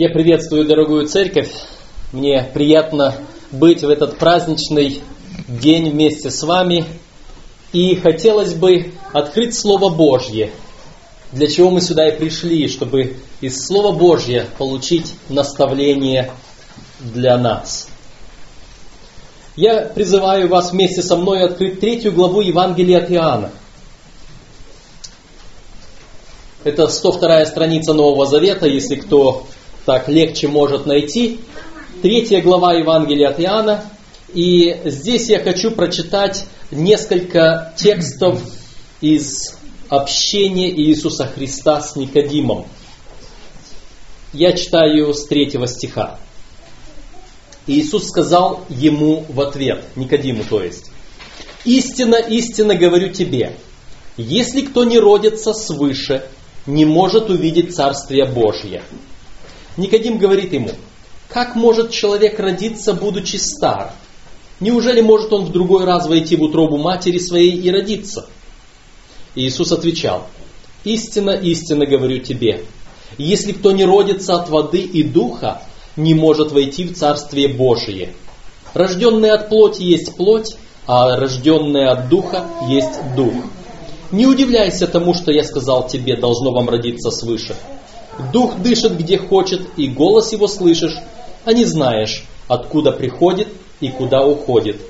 Я приветствую дорогую церковь. Мне приятно быть в этот праздничный день вместе с вами. И хотелось бы открыть Слово Божье, для чего мы сюда и пришли, чтобы из Слова Божье получить наставление для нас. Я призываю вас вместе со мной открыть третью главу Евангелия от Иоанна. Это 102 страница Нового Завета, если кто так легче может найти. Третья глава Евангелия от Иоанна. И здесь я хочу прочитать несколько текстов из общения Иисуса Христа с Никодимом. Я читаю с третьего стиха. Иисус сказал ему в ответ, Никодиму то есть, «Истинно, истинно говорю тебе, если кто не родится свыше, не может увидеть Царствие Божье». Никодим говорит ему, как может человек родиться, будучи стар? Неужели может он в другой раз войти в утробу матери своей и родиться? Иисус отвечал, истинно, истинно говорю тебе, если кто не родится от воды и духа, не может войти в Царствие Божие. Рожденный от плоти есть плоть, а рожденный от духа есть дух. Не удивляйся тому, что я сказал тебе, должно вам родиться свыше. Дух дышит где хочет, и голос его слышишь, а не знаешь, откуда приходит и куда уходит.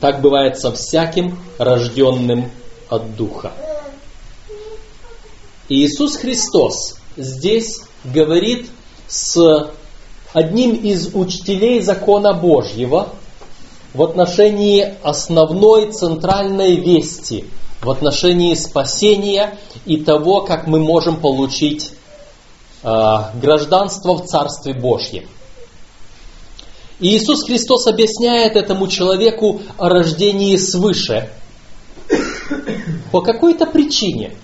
Так бывает со всяким рожденным от Духа. Иисус Христос здесь говорит с одним из учителей закона Божьего в отношении основной центральной вести, в отношении спасения и того, как мы можем получить гражданство в Царстве Божьем. И Иисус Христос объясняет этому человеку о рождении свыше. По какой-то причине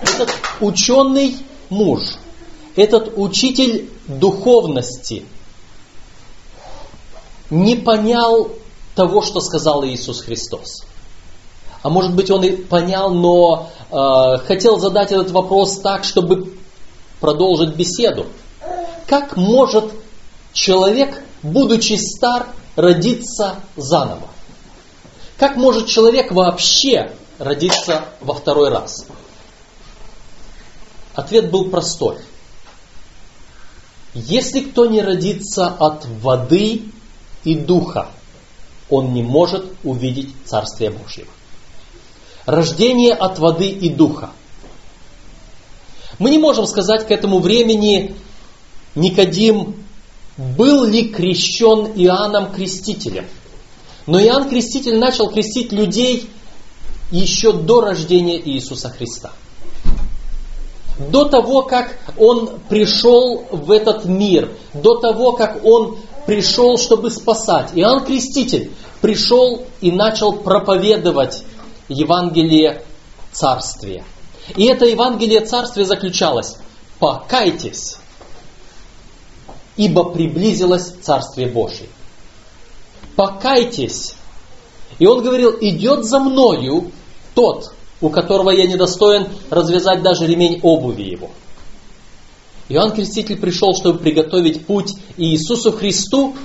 этот ученый муж, этот учитель духовности не понял того, что сказал Иисус Христос. А может быть, он и понял, но э, хотел задать этот вопрос так, чтобы продолжить беседу. Как может человек, будучи стар, родиться заново? Как может человек вообще родиться во второй раз? Ответ был простой. Если кто не родится от воды и духа, он не может увидеть Царствие Божьего. Рождение от воды и духа – мы не можем сказать к этому времени, Никодим, был ли крещен Иоанном Крестителем. Но Иоанн Креститель начал крестить людей еще до рождения Иисуса Христа. До того, как он пришел в этот мир, до того, как он пришел, чтобы спасать. Иоанн Креститель пришел и начал проповедовать Евангелие Царствия – и это Евангелие Царствия заключалось «покайтесь, ибо приблизилось Царствие Божие». Покайтесь. И он говорил, идет за мною тот, у которого я недостоин развязать даже ремень обуви его. Иоанн Креститель пришел, чтобы приготовить путь Иисусу Христу,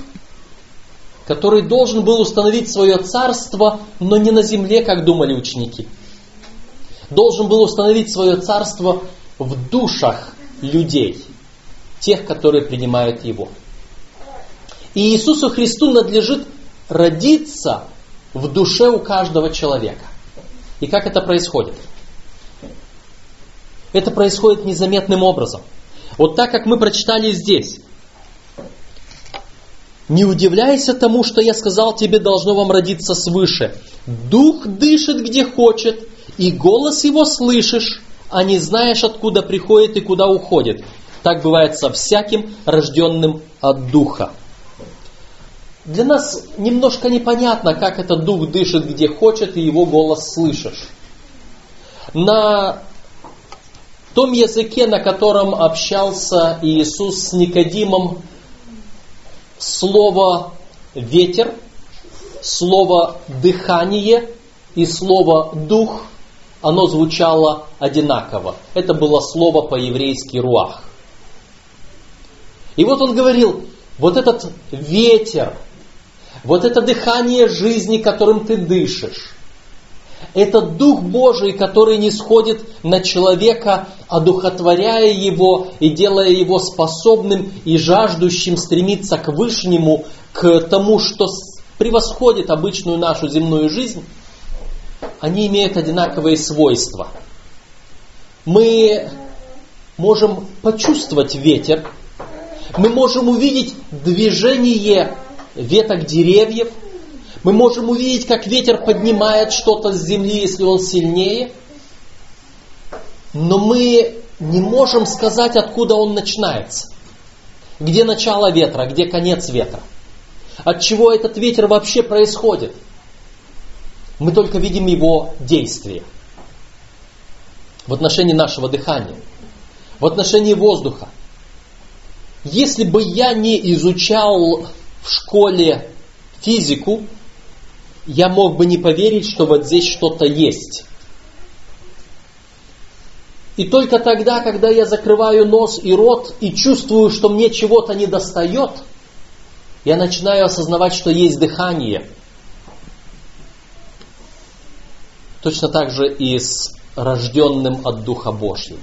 который должен был установить свое царство, но не на земле, как думали ученики – должен был установить свое царство в душах людей, тех, которые принимают Его. И Иисусу Христу надлежит родиться в душе у каждого человека. И как это происходит? Это происходит незаметным образом. Вот так, как мы прочитали здесь. Не удивляйся тому, что я сказал тебе, должно вам родиться свыше. Дух дышит где хочет, и голос его слышишь, а не знаешь, откуда приходит и куда уходит. Так бывает со всяким рожденным от Духа. Для нас немножко непонятно, как этот Дух дышит где хочет, и его голос слышишь. На том языке, на котором общался Иисус с Никодимом, слово ветер, слово дыхание и слово дух оно звучало одинаково. Это было слово по-еврейски руах. И вот он говорил, вот этот ветер, вот это дыхание жизни, которым ты дышишь, это Дух Божий, который не сходит на человека, одухотворяя его и делая его способным и жаждущим стремиться к Вышнему, к тому, что превосходит обычную нашу земную жизнь, они имеют одинаковые свойства. Мы можем почувствовать ветер, мы можем увидеть движение веток деревьев, мы можем увидеть, как ветер поднимает что-то с земли, если он сильнее, но мы не можем сказать, откуда он начинается. Где начало ветра, где конец ветра. От чего этот ветер вообще происходит. Мы только видим его действие. В отношении нашего дыхания, в отношении воздуха. Если бы я не изучал в школе физику, я мог бы не поверить, что вот здесь что-то есть. И только тогда, когда я закрываю нос и рот и чувствую, что мне чего-то не достает, я начинаю осознавать, что есть дыхание. Точно так же и с рожденным от Духа Божьего.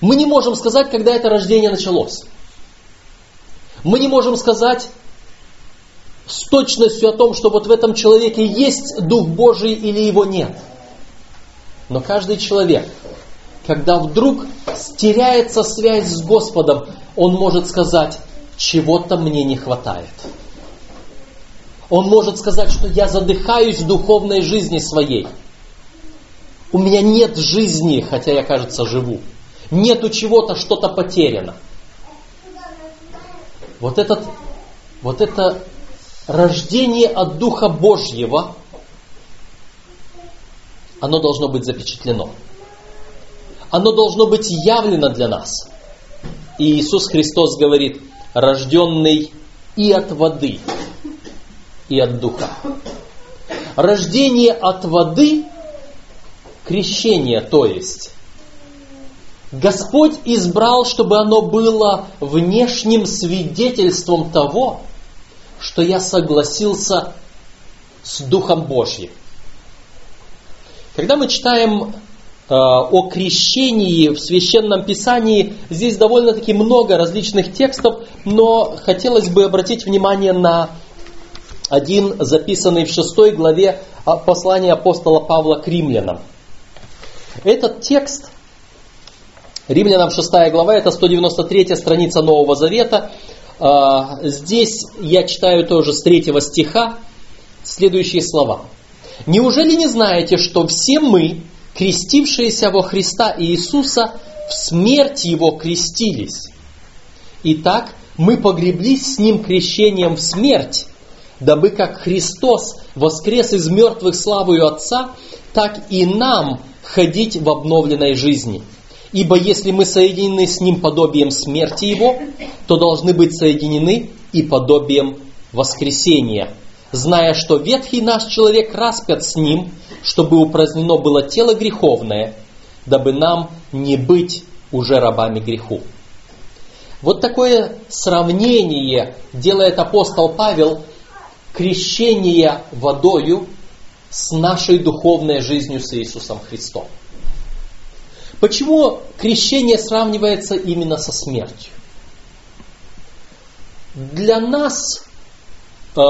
Мы не можем сказать, когда это рождение началось. Мы не можем сказать с точностью о том, что вот в этом человеке есть Дух Божий или его нет. Но каждый человек, когда вдруг теряется связь с Господом, он может сказать, чего-то мне не хватает. Он может сказать, что я задыхаюсь в духовной жизни своей. У меня нет жизни, хотя я, кажется, живу. Нету чего-то, что-то потеряно. Вот, этот, вот это рождение от Духа Божьего, оно должно быть запечатлено. Оно должно быть явлено для нас. И Иисус Христос говорит, рожденный и от воды, и от Духа. Рождение от воды, крещение, то есть, Господь избрал, чтобы оно было внешним свидетельством того, что я согласился с Духом Божьим. Когда мы читаем э, о крещении в Священном Писании, здесь довольно-таки много различных текстов, но хотелось бы обратить внимание на один записанный в шестой главе послания апостола Павла к римлянам. Этот текст, Римлянам 6 глава, это 193 страница Нового Завета, а, здесь я читаю тоже с третьего стиха следующие слова. «Неужели не знаете, что все мы, крестившиеся во Христа Иисуса, в смерть Его крестились? Итак, мы погреблись с Ним крещением в смерть, дабы как Христос воскрес из мертвых славою Отца, так и нам ходить в обновленной жизни». Ибо если мы соединены с Ним подобием смерти Его, то должны быть соединены и подобием воскресения, зная, что ветхий наш человек распят с Ним, чтобы упразднено было тело греховное, дабы нам не быть уже рабами греху. Вот такое сравнение делает апостол Павел крещение водою с нашей духовной жизнью с Иисусом Христом. Почему крещение сравнивается именно со смертью? Для нас, э,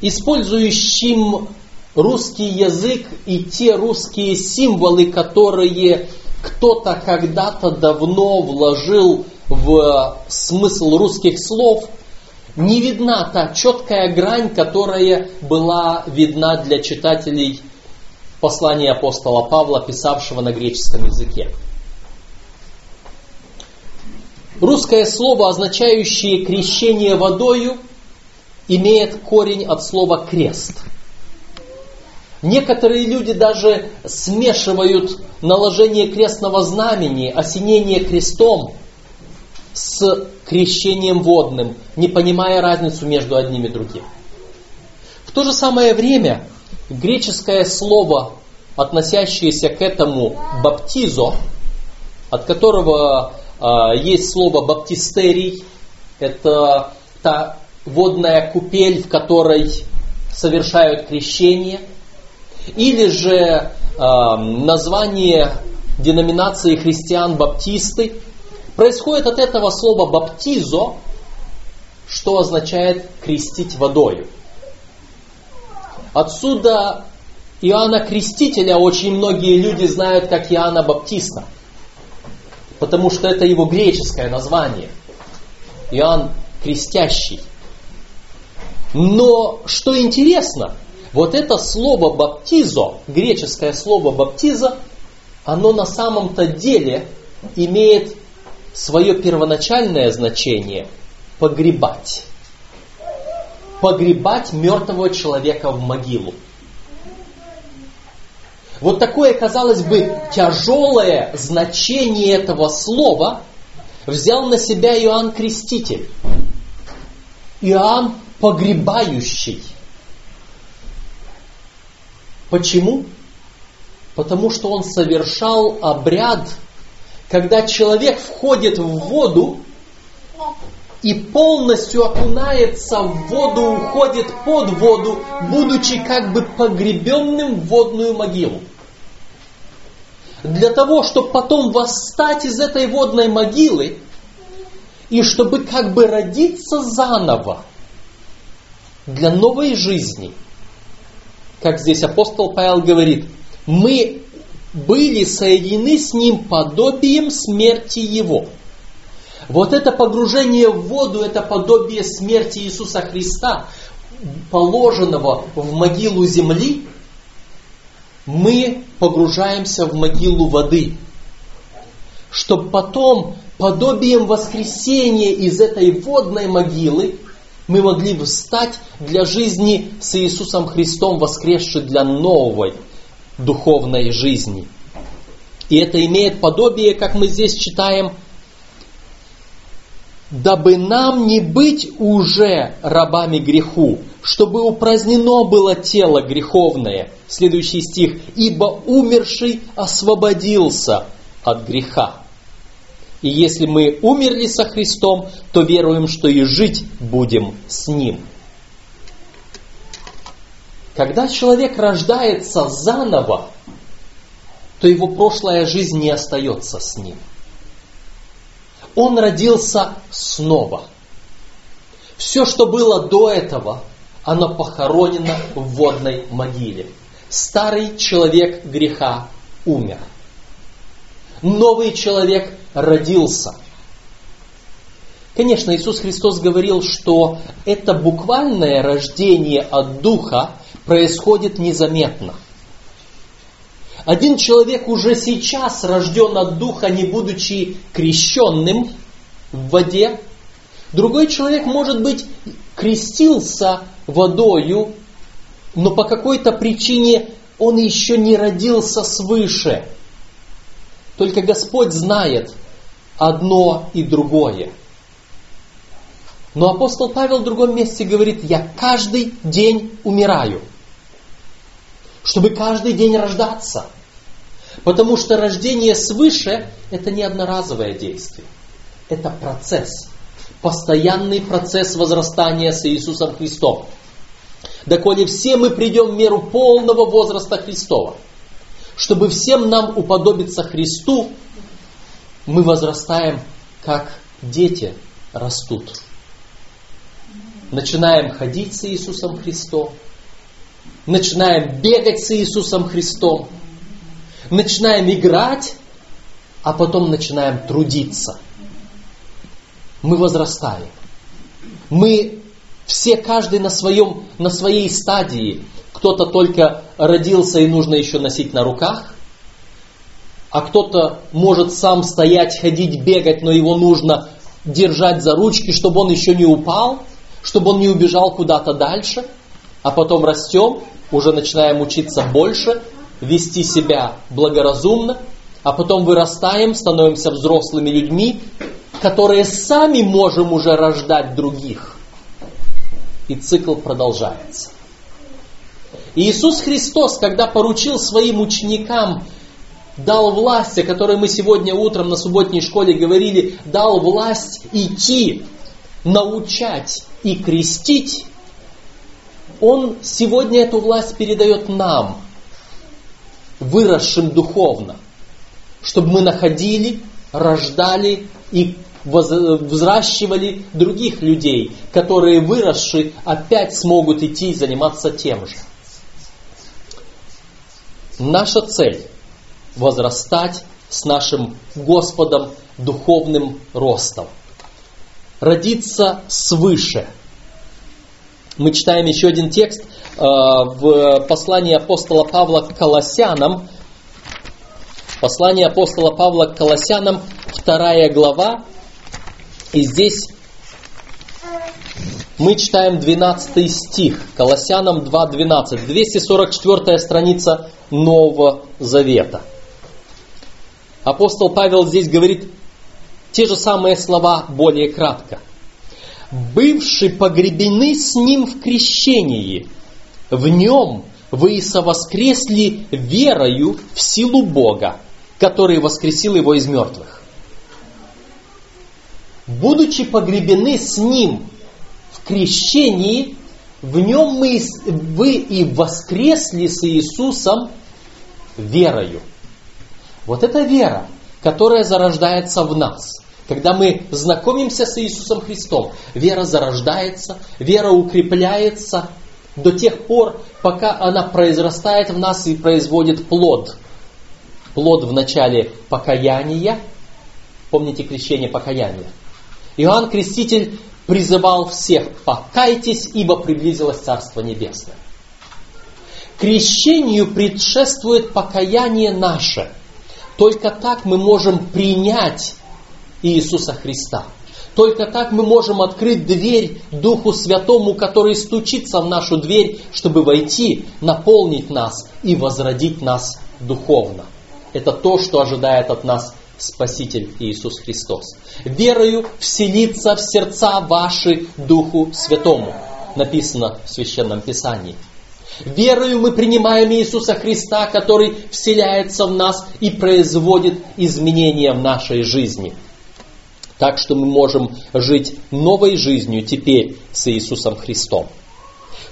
использующим русский язык и те русские символы, которые кто-то когда-то давно вложил в смысл русских слов, не видна та четкая грань, которая была видна для читателей послание апостола Павла, писавшего на греческом языке. Русское слово, означающее крещение водою, имеет корень от слова крест. Некоторые люди даже смешивают наложение крестного знамени, осенение крестом с крещением водным, не понимая разницу между одним и другим. В то же самое время греческое слово, относящееся к этому баптизо, от которого э, есть слово баптистерий, это та водная купель, в которой совершают крещение, или же а, название деноминации христиан-баптисты, происходит от этого слова баптизо, что означает крестить водою. Отсюда Иоанна Крестителя очень многие люди знают как Иоанна Баптиста, потому что это его греческое название. Иоанн Крестящий. Но что интересно, вот это слово баптизо, греческое слово баптиза, оно на самом-то деле имеет свое первоначальное значение – погребать. Погребать мертвого человека в могилу. Вот такое, казалось бы, тяжелое значение этого слова взял на себя Иоанн Креститель. Иоанн погребающий. Почему? Потому что он совершал обряд когда человек входит в воду и полностью окунается в воду, уходит под воду, будучи как бы погребенным в водную могилу. Для того, чтобы потом восстать из этой водной могилы, и чтобы как бы родиться заново для новой жизни. Как здесь апостол Павел говорит, мы были соединены с Ним подобием смерти Его. Вот это погружение в воду, это подобие смерти Иисуса Христа, положенного в могилу земли, мы погружаемся в могилу воды, чтобы потом подобием воскресения из этой водной могилы мы могли встать для жизни с Иисусом Христом, воскресшей для новой духовной жизни. И это имеет подобие, как мы здесь читаем, дабы нам не быть уже рабами греху, чтобы упразднено было тело греховное. Следующий стих. Ибо умерший освободился от греха. И если мы умерли со Христом, то веруем, что и жить будем с Ним. Когда человек рождается заново, то его прошлая жизнь не остается с ним. Он родился снова. Все, что было до этого, оно похоронено в водной могиле. Старый человек греха умер. Новый человек родился. Конечно, Иисус Христос говорил, что это буквальное рождение от Духа происходит незаметно. Один человек уже сейчас рожден от Духа, не будучи крещенным в воде. Другой человек, может быть, крестился водою, но по какой-то причине он еще не родился свыше. Только Господь знает одно и другое. Но апостол Павел в другом месте говорит, я каждый день умираю – чтобы каждый день рождаться. Потому что рождение свыше – это не одноразовое действие. Это процесс. Постоянный процесс возрастания с Иисусом Христом. Доколе все мы придем в меру полного возраста Христова. Чтобы всем нам уподобиться Христу, мы возрастаем, как дети растут. Начинаем ходить с Иисусом Христом, начинаем бегать с Иисусом Христом, начинаем играть, а потом начинаем трудиться. Мы возрастаем. Мы все, каждый на, своем, на своей стадии. Кто-то только родился и нужно еще носить на руках, а кто-то может сам стоять, ходить, бегать, но его нужно держать за ручки, чтобы он еще не упал, чтобы он не убежал куда-то дальше, а потом растем, уже начинаем учиться больше, вести себя благоразумно, а потом вырастаем, становимся взрослыми людьми, которые сами можем уже рождать других. И цикл продолжается. И Иисус Христос, когда поручил своим ученикам дал власть, о которой мы сегодня утром на субботней школе говорили, дал власть идти, научать и крестить, Он сегодня эту власть передает нам, выросшим духовно, чтобы мы находили, рождали и взращивали других людей, которые выросшие опять смогут идти и заниматься тем же. Наша цель – возрастать с нашим Господом духовным ростом. Родиться свыше. Мы читаем еще один текст э, в послании апостола Павла к Колоссянам. Послание апостола Павла к Колоссянам, вторая глава. И здесь мы читаем 12 стих, Колоссянам 2.12, 244 страница Нового Завета. Апостол Павел здесь говорит те же самые слова более кратко. «Бывшие погребены с ним в крещении, в нем вы и совоскресли верою в силу Бога, который воскресил его из мертвых. Будучи погребены с ним в крещении, в нем мы, вы и воскресли с Иисусом верою. Вот это вера, которая зарождается в нас. Когда мы знакомимся с Иисусом Христом, вера зарождается, вера укрепляется до тех пор, пока она произрастает в нас и производит плод. Плод в начале покаяния. Помните крещение покаяния? Иоанн Креститель призывал всех, покайтесь, ибо приблизилось Царство Небесное. Крещению предшествует покаяние наше. Только так мы можем принять Иисуса Христа. Только так мы можем открыть дверь Духу Святому, который стучится в нашу дверь, чтобы войти, наполнить нас и возродить нас духовно. Это то, что ожидает от нас Спаситель Иисус Христос. Верою вселиться в сердца ваши Духу Святому. Написано в Священном Писании. Верою мы принимаем Иисуса Христа, который вселяется в нас и производит изменения в нашей жизни. Так что мы можем жить новой жизнью теперь с Иисусом Христом.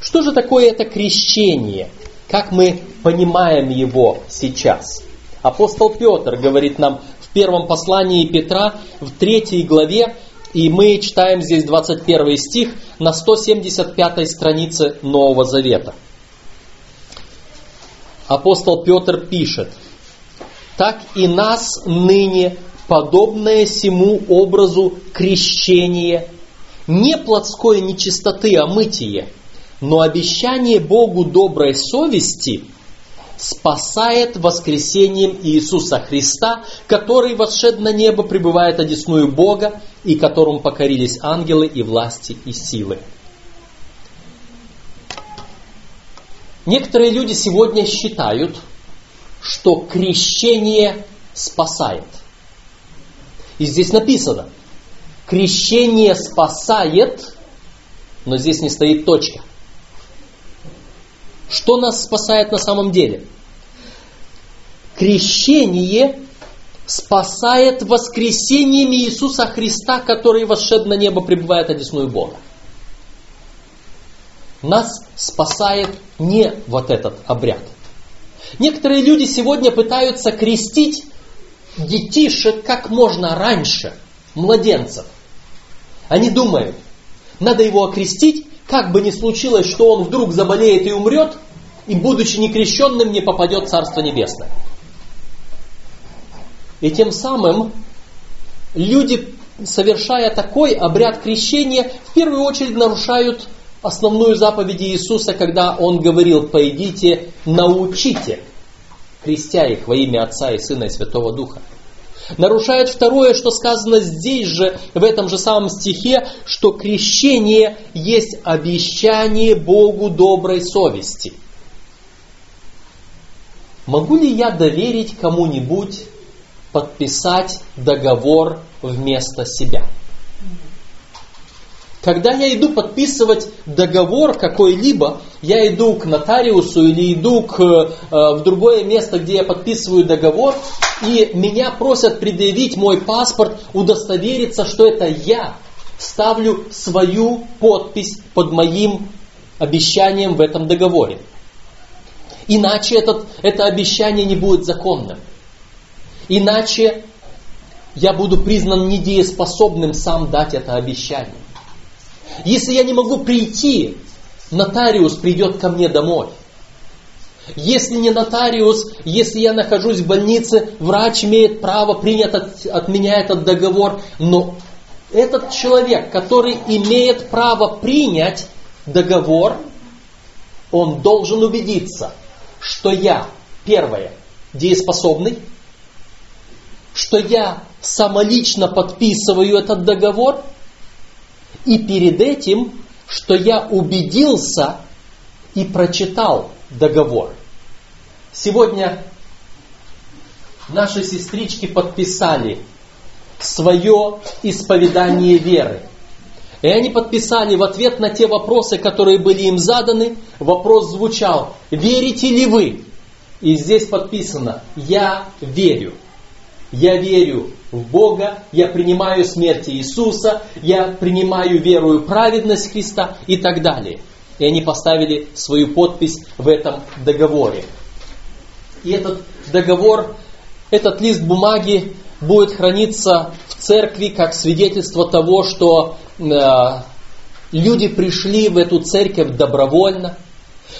Что же такое это крещение? Как мы понимаем его сейчас? Апостол Петр говорит нам первом послании Петра в третьей главе, и мы читаем здесь 21 стих на 175 странице Нового Завета. Апостол Петр пишет, «Так и нас ныне, подобное сему образу крещение, не плотской нечистоты, а мытие, но обещание Богу доброй совести – спасает воскресением Иисуса Христа, который, восшед на небо, пребывает одесную Бога, и которому покорились ангелы и власти и силы. Некоторые люди сегодня считают, что крещение спасает. И здесь написано, крещение спасает, но здесь не стоит точка. Что нас спасает на самом деле? Крещение спасает воскресением Иисуса Христа, который восшед на небо, пребывает одесную Бога. Нас спасает не вот этот обряд. Некоторые люди сегодня пытаются крестить детишек как можно раньше, младенцев. Они думают, надо его окрестить, как бы ни случилось, что он вдруг заболеет и умрет, и будучи некрещенным не попадет в Царство Небесное. И тем самым люди, совершая такой обряд крещения, в первую очередь нарушают основную заповедь Иисуса, когда Он говорил, пойдите, научите, крестя их во имя Отца и Сына и Святого Духа. Нарушает второе, что сказано здесь же, в этом же самом стихе, что крещение есть обещание Богу доброй совести. Могу ли я доверить кому-нибудь подписать договор вместо себя? Когда я иду подписывать договор какой-либо, я иду к нотариусу или иду к, э, в другое место, где я подписываю договор, и меня просят предъявить мой паспорт, удостовериться, что это я ставлю свою подпись под моим обещанием в этом договоре. Иначе этот, это обещание не будет законным. Иначе я буду признан недееспособным сам дать это обещание. Если я не могу прийти, нотариус придет ко мне домой. Если не нотариус, если я нахожусь в больнице, врач имеет право принять от, от меня этот договор, но этот человек, который имеет право принять договор, он должен убедиться, что я, первое, дееспособный, что я самолично подписываю этот договор, и перед этим, что я убедился и прочитал договор. Сегодня наши сестрички подписали свое исповедание веры. И они подписали в ответ на те вопросы, которые были им заданы. Вопрос звучал, верите ли вы? И здесь подписано, я верю. Я верю в Бога, я принимаю смерть Иисуса, я принимаю веру и праведность Христа и так далее. И они поставили свою подпись в этом договоре. И этот договор, этот лист бумаги будет храниться в церкви как свидетельство того, что э, люди пришли в эту церковь добровольно.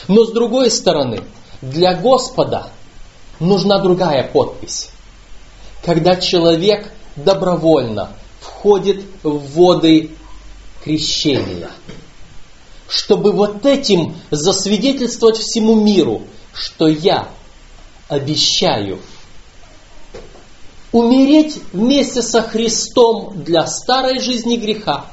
Но с другой стороны, для Господа нужна другая подпись когда человек добровольно входит в воды крещения. Чтобы вот этим засвидетельствовать всему миру, что я обещаю умереть вместе со Христом для старой жизни греха,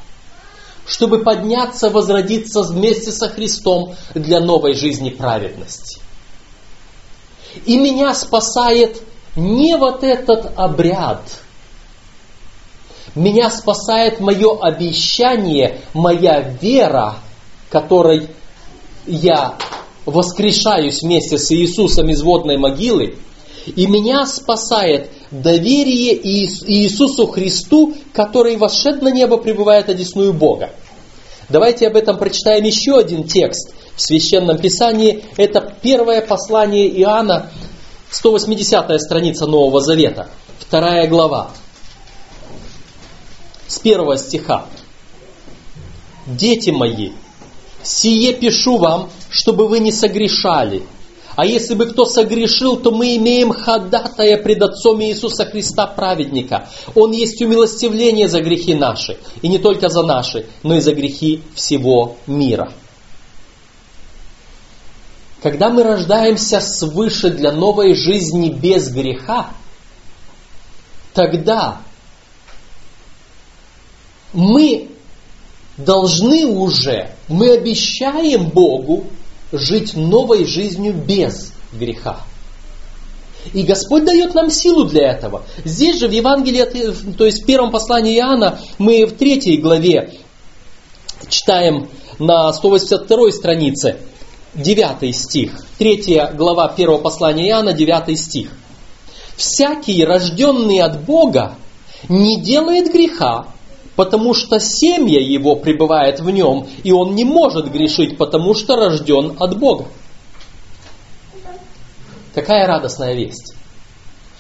чтобы подняться, возродиться вместе со Христом для новой жизни праведности. И меня спасает не вот этот обряд. Меня спасает мое обещание, моя вера, которой я воскрешаюсь вместе с Иисусом из водной могилы. И меня спасает доверие Иисусу Христу, который вошед на небо, пребывает одесную Бога. Давайте об этом прочитаем еще один текст в Священном Писании. Это первое послание Иоанна, 180 страница Нового Завета, вторая глава, с первого стиха. «Дети мои, сие пишу вам, чтобы вы не согрешали. А если бы кто согрешил, то мы имеем ходатая пред Отцом Иисуса Христа праведника. Он есть умилостивление за грехи наши, и не только за наши, но и за грехи всего мира». Когда мы рождаемся свыше для новой жизни без греха, тогда мы должны уже, мы обещаем Богу жить новой жизнью без греха. И Господь дает нам силу для этого. Здесь же в Евангелии, то есть в первом послании Иоанна, мы в третьей главе читаем на 182 странице, 9 стих, 3 глава 1 послания Иоанна, 9 стих. «Всякий, рожденный от Бога, не делает греха, потому что семя его пребывает в нем, и он не может грешить, потому что рожден от Бога». Какая радостная весть!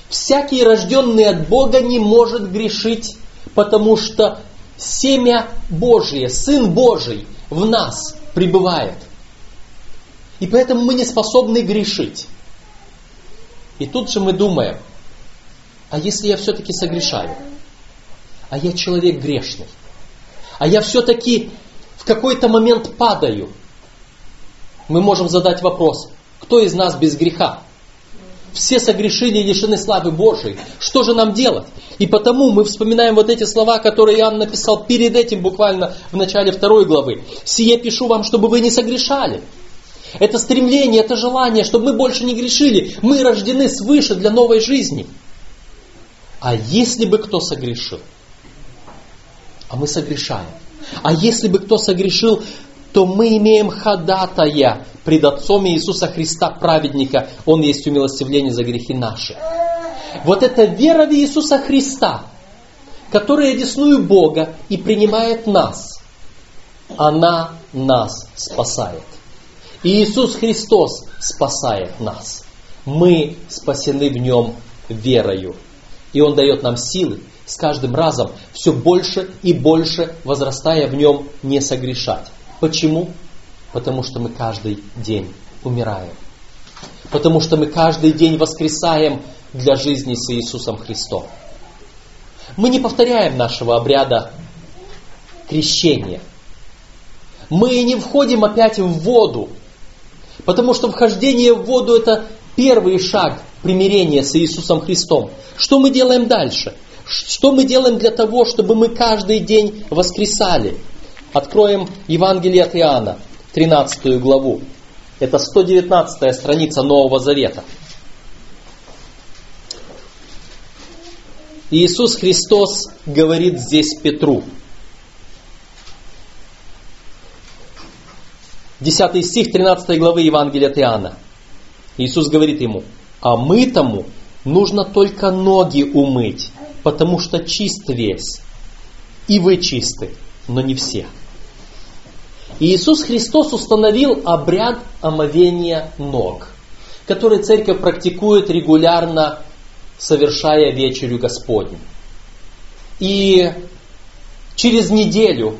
Всякий, рожденный от Бога, не может грешить, потому что семя Божие, Сын Божий в нас пребывает. И поэтому мы не способны грешить. И тут же мы думаем, а если я все-таки согрешаю? А я человек грешный. А я все-таки в какой-то момент падаю. Мы можем задать вопрос, кто из нас без греха? Все согрешили и лишены славы Божией. Что же нам делать? И потому мы вспоминаем вот эти слова, которые Иоанн написал перед этим, буквально в начале второй главы. «Сие пишу вам, чтобы вы не согрешали». Это стремление, это желание, чтобы мы больше не грешили. Мы рождены свыше для новой жизни. А если бы кто согрешил? А мы согрешаем. А если бы кто согрешил, то мы имеем ходатая пред Отцом Иисуса Христа, праведника. Он есть умилостивление за грехи наши. Вот эта вера в Иисуса Христа, которая одесную Бога и принимает нас, она нас спасает. И Иисус Христос спасает нас. Мы спасены в Нем верою. И Он дает нам силы с каждым разом все больше и больше, возрастая в Нем, не согрешать. Почему? Потому что мы каждый день умираем. Потому что мы каждый день воскресаем для жизни с Иисусом Христом. Мы не повторяем нашего обряда крещения. Мы не входим опять в воду, потому что вхождение в воду это первый шаг примирения с Иисусом Христом. Что мы делаем дальше? Что мы делаем для того, чтобы мы каждый день воскресали? Откроем Евангелие от Иоанна, 13 главу. Это 119 страница Нового Завета. Иисус Христос говорит здесь Петру. 10 стих 13 главы Евангелия от Иоанна. Иисус говорит ему, а мы тому нужно только ноги умыть, потому что чист весь. И вы чисты, но не все. Иисус Христос установил обряд омовения ног, который церковь практикует регулярно совершая вечерю Господню. И через неделю,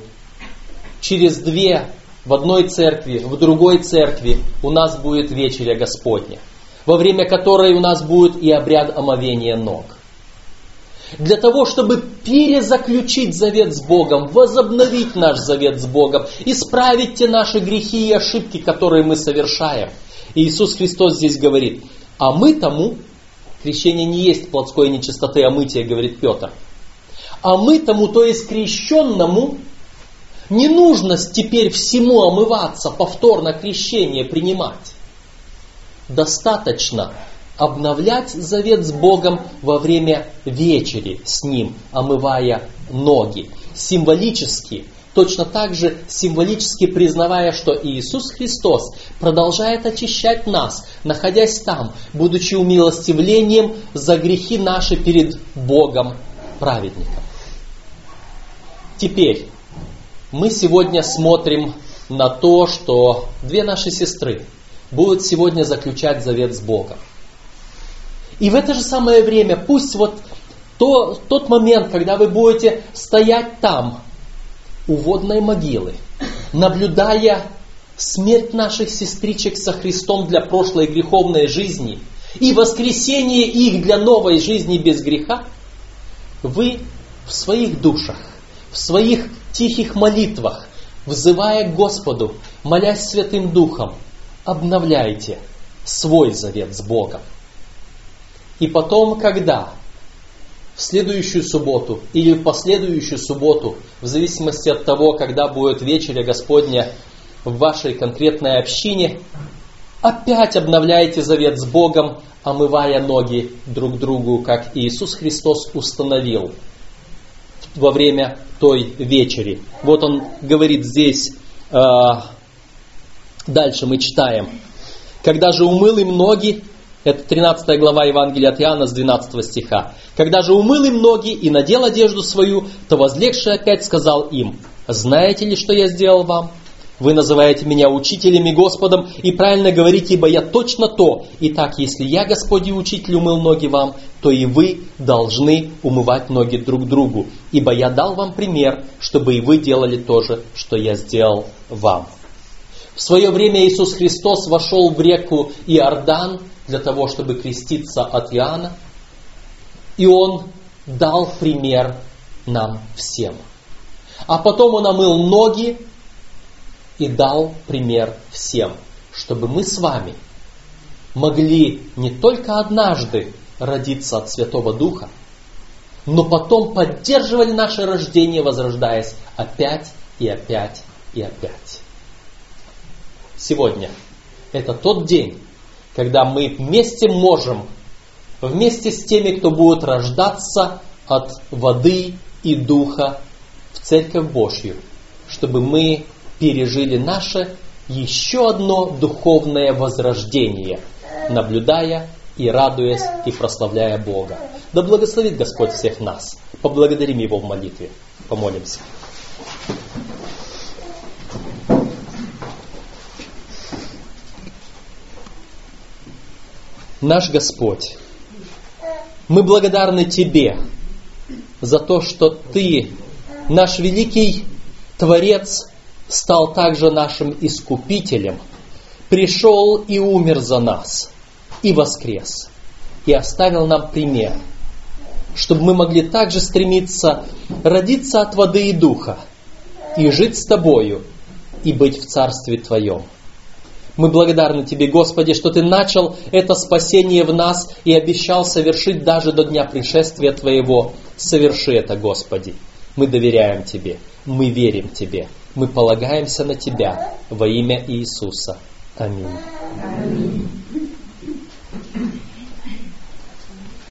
через две в одной церкви, в другой церкви у нас будет вечеря Господня, во время которой у нас будет и обряд омовения ног. Для того, чтобы перезаключить завет с Богом, возобновить наш завет с Богом, исправить те наши грехи и ошибки, которые мы совершаем. И Иисус Христос здесь говорит, а мы тому Крещение не есть плотской нечистоты омытия, говорит Петр. А мы тому, то есть крещенному, не нужно теперь всему омываться, повторно крещение принимать. Достаточно обновлять завет с Богом во время вечери с Ним, омывая ноги. Символически – точно так же символически признавая, что Иисус Христос продолжает очищать нас, находясь там, будучи умилостивлением за грехи наши перед Богом праведником. Теперь мы сегодня смотрим на то, что две наши сестры будут сегодня заключать завет с Богом. И в это же самое время, пусть вот то, тот момент, когда вы будете стоять там, у водной могилы, наблюдая смерть наших сестричек со Христом для прошлой греховной жизни и воскресение их для новой жизни без греха, вы в своих душах, в своих тихих молитвах, взывая к Господу, молясь Святым Духом, обновляйте свой завет с Богом. И потом, когда в следующую субботу или в последующую субботу, в зависимости от того, когда будет вечеря Господня в вашей конкретной общине, опять обновляйте завет с Богом, омывая ноги друг другу, как Иисус Христос установил во время той вечери. Вот он говорит здесь, э, дальше мы читаем. Когда же умыл им ноги, это 13 глава Евангелия от Иоанна с 12 стиха. Когда же умыл им ноги и надел одежду свою, то возлегший опять сказал им, «Знаете ли, что я сделал вам? Вы называете меня учителем и Господом, и правильно говорите, ибо я точно то. Итак, если я, Господь и Учитель, умыл ноги вам, то и вы должны умывать ноги друг другу, ибо я дал вам пример, чтобы и вы делали то же, что я сделал вам». В свое время Иисус Христос вошел в реку Иордан для того, чтобы креститься от Иоанна, и он дал пример нам всем. А потом он омыл ноги и дал пример всем, чтобы мы с вами могли не только однажды родиться от Святого Духа, но потом поддерживали наше рождение, возрождаясь опять и опять и опять. Сегодня это тот день, когда мы вместе можем вместе с теми, кто будет рождаться от воды и духа в Церковь Божью, чтобы мы пережили наше еще одно духовное возрождение, наблюдая и радуясь и прославляя Бога. Да благословит Господь всех нас. Поблагодарим Его в молитве. Помолимся. Наш Господь, мы благодарны Тебе за то, что Ты, наш великий Творец, стал также нашим Искупителем, пришел и умер за нас, и воскрес, и оставил нам пример, чтобы мы могли также стремиться родиться от воды и духа, и жить с Тобою, и быть в Царстве Твоем. Мы благодарны Тебе, Господи, что Ты начал это спасение в нас и обещал совершить даже до дня пришествия Твоего. Соверши это, Господи. Мы доверяем Тебе, мы верим Тебе, мы полагаемся на Тебя во имя Иисуса. Аминь. Аминь.